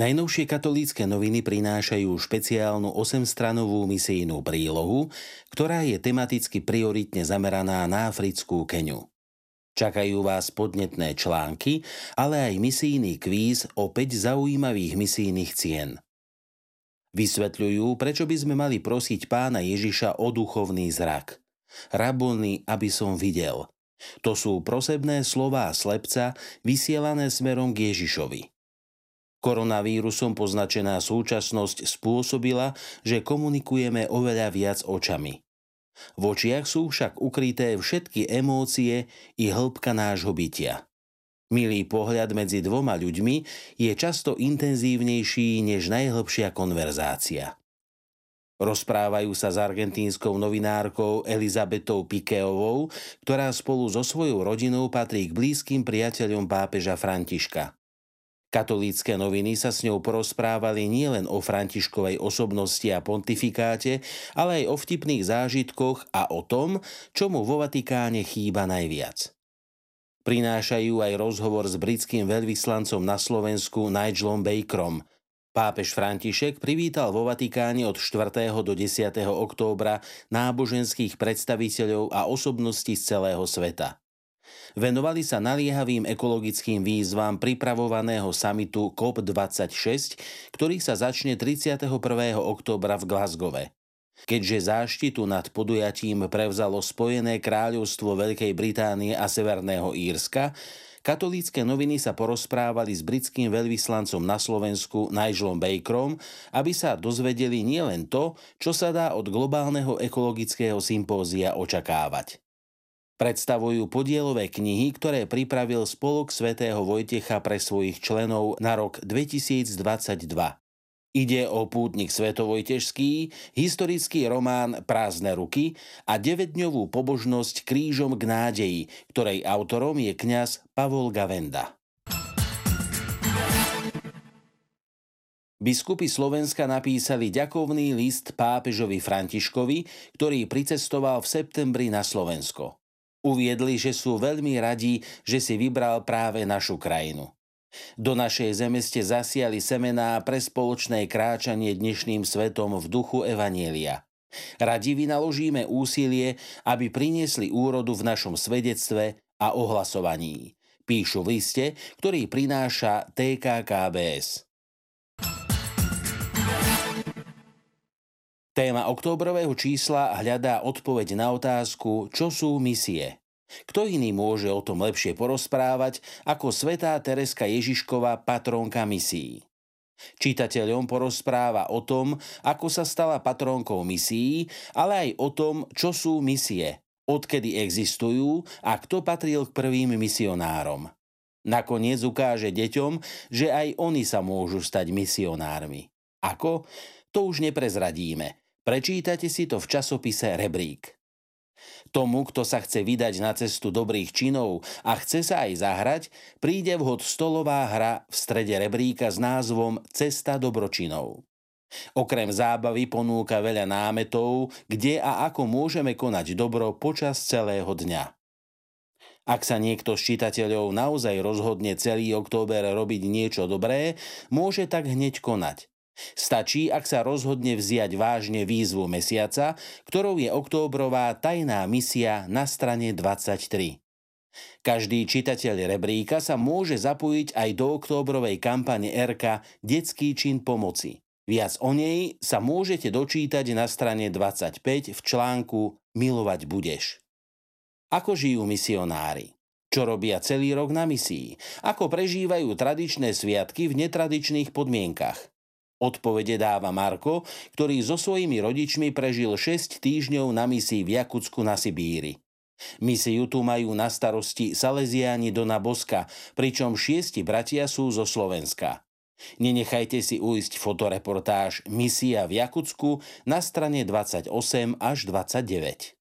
Najnovšie katolícke noviny prinášajú špeciálnu 8-stranovú misijnú prílohu, ktorá je tematicky prioritne zameraná na africkú Keňu. Čakajú vás podnetné články, ale aj misijný kvíz o 5 zaujímavých misijných cien. Vysvetľujú, prečo by sme mali prosiť pána Ježiša o duchovný zrak. Rabony, aby som videl. To sú prosebné slová slepca vysielané smerom k Ježišovi. Koronavírusom poznačená súčasnosť spôsobila, že komunikujeme oveľa viac očami. V očiach sú však ukryté všetky emócie i hĺbka nášho bytia. Milý pohľad medzi dvoma ľuďmi je často intenzívnejší než najhlbšia konverzácia. Rozprávajú sa s argentínskou novinárkou Elizabetou Pikeovou, ktorá spolu so svojou rodinou patrí k blízkym priateľom pápeža Františka. Katolícke noviny sa s ňou porozprávali nielen o Františkovej osobnosti a pontifikáte, ale aj o vtipných zážitkoch a o tom, čo mu vo Vatikáne chýba najviac. Prinášajú aj rozhovor s britským veľvyslancom na Slovensku Nigelom Bakerom. Pápež František privítal vo Vatikáne od 4. do 10. októbra náboženských predstaviteľov a osobností z celého sveta. Venovali sa naliehavým ekologickým výzvam pripravovaného samitu COP26, ktorý sa začne 31. októbra v Glasgowe. Keďže záštitu nad podujatím prevzalo Spojené kráľovstvo Veľkej Británie a Severného Írska, katolícke noviny sa porozprávali s britským veľvyslancom na Slovensku Nigelom Bakerom, aby sa dozvedeli nielen to, čo sa dá od globálneho ekologického sympózia očakávať predstavujú podielové knihy, ktoré pripravil Spolok svätého Vojtecha pre svojich členov na rok 2022. Ide o pútnik svetovojtežský, historický román Prázdne ruky a 9-dňovú pobožnosť Krížom k nádeji, ktorej autorom je kňaz Pavol Gavenda. Biskupy Slovenska napísali ďakovný list pápežovi Františkovi, ktorý pricestoval v septembri na Slovensko. Uviedli, že sú veľmi radi, že si vybral práve našu krajinu. Do našej zeme ste zasiali semená pre spoločné kráčanie dnešným svetom v duchu Evanielia. Radi vynaložíme úsilie, aby priniesli úrodu v našom svedectve a ohlasovaní. Píšu v liste, ktorý prináša TKKBS. Téma októbrového čísla hľadá odpoveď na otázku, čo sú misie. Kto iný môže o tom lepšie porozprávať ako svetá Tereska Ježišková patrónka misií. Čitateľom porozpráva o tom, ako sa stala patrónkou misií, ale aj o tom, čo sú misie, odkedy existujú a kto patril k prvým misionárom. Nakoniec ukáže deťom, že aj oni sa môžu stať misionármi. Ako? To už neprezradíme. Prečítate si to v časopise Rebrík. Tomu, kto sa chce vydať na cestu dobrých činov a chce sa aj zahrať, príde vhod stolová hra v strede rebríka s názvom Cesta dobročinov. Okrem zábavy ponúka veľa námetov, kde a ako môžeme konať dobro počas celého dňa. Ak sa niekto z čitateľov naozaj rozhodne celý október robiť niečo dobré, môže tak hneď konať. Stačí, ak sa rozhodne vziať vážne výzvu mesiaca, ktorou je októbrová tajná misia na strane 23. Každý čitateľ rebríka sa môže zapojiť aj do októbrovej kampane RK Detský čin pomoci. Viac o nej sa môžete dočítať na strane 25 v článku Milovať budeš. Ako žijú misionári? Čo robia celý rok na misii? Ako prežívajú tradičné sviatky v netradičných podmienkach? Odpovede dáva Marko, ktorý so svojimi rodičmi prežil 6 týždňov na misii v Jakutsku na Sibíri. Misiu tu majú na starosti Salesiáni Dona Boska, pričom šiesti bratia sú zo Slovenska. Nenechajte si ujsť fotoreportáž Misia v Jakutsku na strane 28 až 29.